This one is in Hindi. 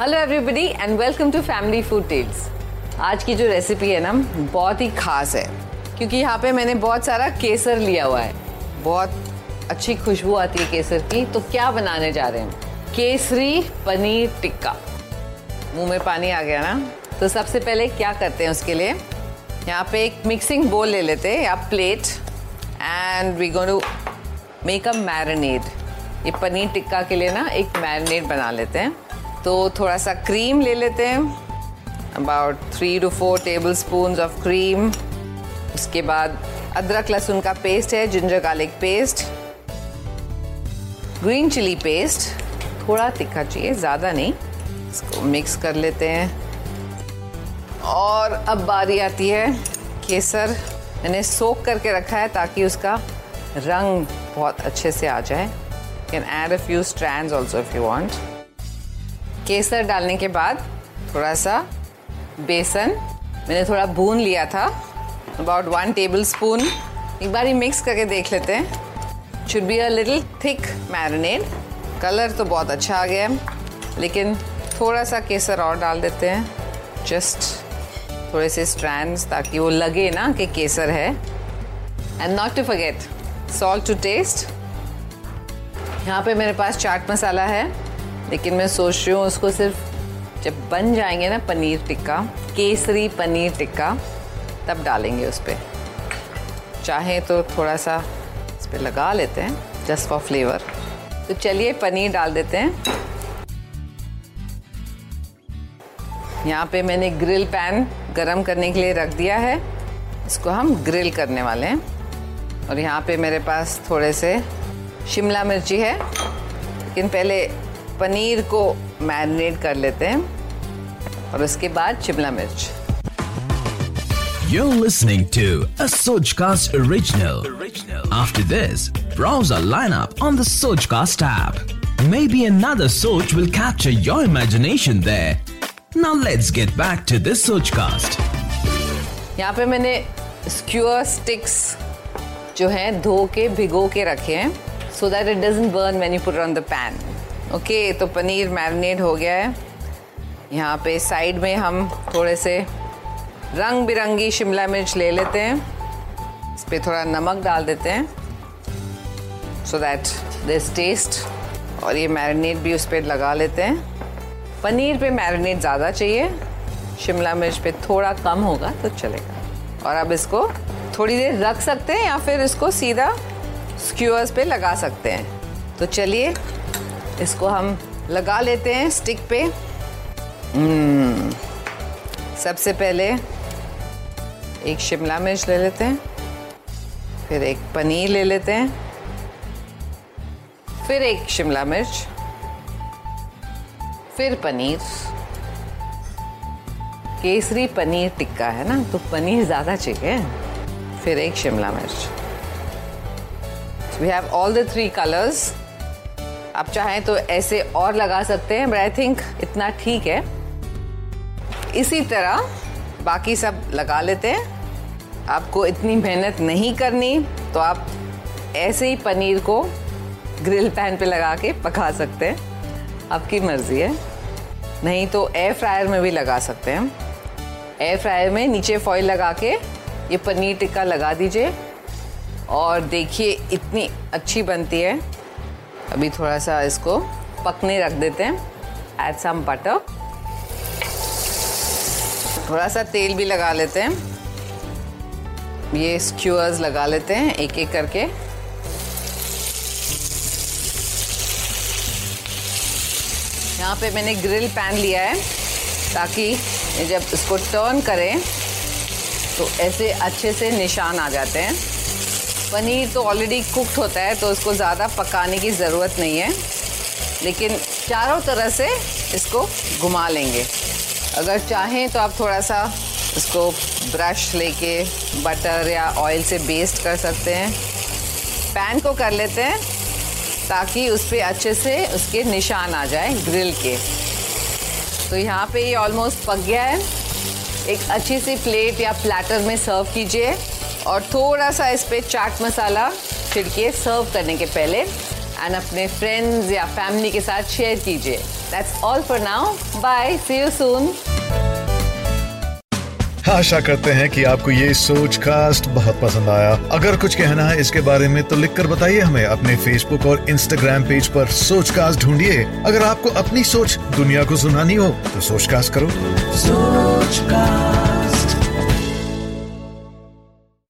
Hello everybody and welcome to family food tales आज की जो रेसिपी है ना, बहुत ही खास है। क्योंकि यहाँ पे मैंने बहुत सारा केसर लिया हुआ है। बहुत अच्छी खुशबू आती है केसर की। तो क्या बनाने जा रहे हैं? केसरी पनीर टिक्का। मुँह में पानी आ गया ना? तो सबसे पहले क्या करते हैं उसके लिए? यहाँ पे एक मिक्सिंग बोल ले लेते हैं, या plate and we going to make a marinade ये पनीर टिक्का के लिए ना, एक मैरिनेड बना लेते हैं। तो थोड़ा सा क्रीम ले लेते हैं। About three two four tablespoon of cream उसके बाद अदरक लहसुन का पेस्ट है ginger garlic paste green chilli paste थोड़ा तीखा चाहिए, ज़्यादा नहीं। इसको मिक्स कर लेते हैं। और अब बारी आती है केसर। मैंने सोक करके रखा है ताकि उसका रंग बहुत अच्छे से आ जाए। Can add a few strand also if you want केसर डालने के बाद थोड़ा सा बेसन। मैंने थोड़ा भून लिया था अबाउट वन टेबल स्पून एक बार ही मिक्स करके देख लेते हैं। Should be a little thick marinade colour तो बहुत अच्छा आ गया। है लेकिन थोड़ा सा केसर और डाल देते हैं। जस्ट थोड़े से स्ट्रैंड्स ताकि वो लगे ना कि केसर है। And not to forget salt to taste यहाँ पे मेरे पास चाट मसाला है। लेकिन मैं सोच रही हूँ उसको सिर्फ़ जब बन जाएँगे ना पनीर टिक्का, केसरी पनीर टिक्का, तब डालेंगे उस पर चाहे तो थोड़ा सा इस पर लगा लेते हैं जस्ट फॉर फ्लेवर तो चलिए पनीर डाल देते हैं। यहाँ पे मैंने ग्रिल पैन गरम करने के लिए रख दिया है। इसको हम ग्रिल करने वाले हैं। और यहाँ पे मेरे पास थोड़े से शिमला मिर्ची है। लेकिन पहले पनीर को मैरिनेट कर लेते हैं और उसके बाद शिमला मिर्च You're listening to a Sojcast original. original. After this, browse our lineup on the Sojcast app. Maybe another Soj will capture your imagination there. Now let's get back to this Sojcast. यहाँ पे मैंने स्क्यूअर स्टिक्स जो हैं धो के भिगो के रखे हैं so that it doesn't burn when you put on the pan okay okay, तो पनीर मैरिनेट हो गया है। यहाँ पे साइड में हम थोड़े से रंग बिरंगी शिमला मिर्च ले लेते हैं। इस पर थोड़ा नमक डाल देते हैं। सो दैट दिस टेस्ट और ये मैरिनेट भी उस पर लगा लेते हैं। पनीर पे मैरिनेट ज़्यादा चाहिए। शिमला मिर्च पे थोड़ा कम होगा तो चलेगा। और अब इसको थोड़ी देर रख सकते हैं या फिर इसको सीधा स्क्यूअर्स पे लगा सकते हैं। तो चलिए इसको हम लगा लेते हैं स्टिक पे। hmm, सबसे पहले एक शिमला मिर्च ले लेते हैं फिर एक पनीर ले लेते हैं फिर एक शिमला मिर्च फिर पनीर। केसरी पनीर टिक्का है ना तो पनीर ज़्यादा चाहिए। फिर एक शिमला मिर्च। We have all the three colours आप चाहें तो ऐसे और लगा सकते हैं बट आई थिंक इतना ठीक है। इसी तरह बाकी सब लगा लेते हैं। आपको इतनी मेहनत नहीं करनी तो आप ऐसे ही पनीर को ग्रिल पैन पे लगा के पका सकते हैं। आपकी मर्ज़ी है। नहीं तो एयर फ्रायर में भी लगा सकते हैं। एयर फ्रायर में नीचे फॉइल लगा के ये पनीर टिक्का लगा दीजिए। और देखिए, इतनी अच्छी बनती है। अभी थोड़ा सा इसको पकने रख देते हैं। एड सम बटर थोड़ा सा तेल भी लगा लेते हैं। ये स्क्यूअर्स लगा लेते हैं एक एक करके। यहाँ पे मैंने ग्रिल पैन लिया है, ताकि जब इसको टर्न करें तो ऐसे अच्छे से निशान आ जाते हैं। पनीर तो ऑलरेडी कुकड होता है तो उसको ज़्यादा पकाने की ज़रूरत नहीं है। लेकिन चारों तरह से इसको घुमा लेंगे। अगर चाहें तो आप थोड़ा सा इसको ब्रश लेके बटर या ऑयल से बेस्ट कर सकते हैं। पैन को कर लेते हैं, ताकि उस पर अच्छे से उसके निशान आ जाए ग्रिल के। तो यहाँ पे ये ऑलमोस्ट पक गया है। एक अच्छी सी प्लेट या प्लेटर में सर्व कीजिए। और थोड़ा सा इस पर चाट मसाला छिड़किए सर्व करने के पहले एंड अपने फ्रेंड्स या फैमिली के साथ शेयर कीजिए। That's all for now bye see you soon आशा करते हैं कि आपको ये सोच कास्ट बहुत पसंद आया। अगर कुछ कहना है इसके बारे में तो लिखकर बताइए हमें अपने फेसबुक और इंस्टाग्राम पेज पर सोच कास्ट ढूंढिए। अगर आपको अपनी सोच दुनिया को सुनानी हो तो सोच कास्ट करो। Sochcast.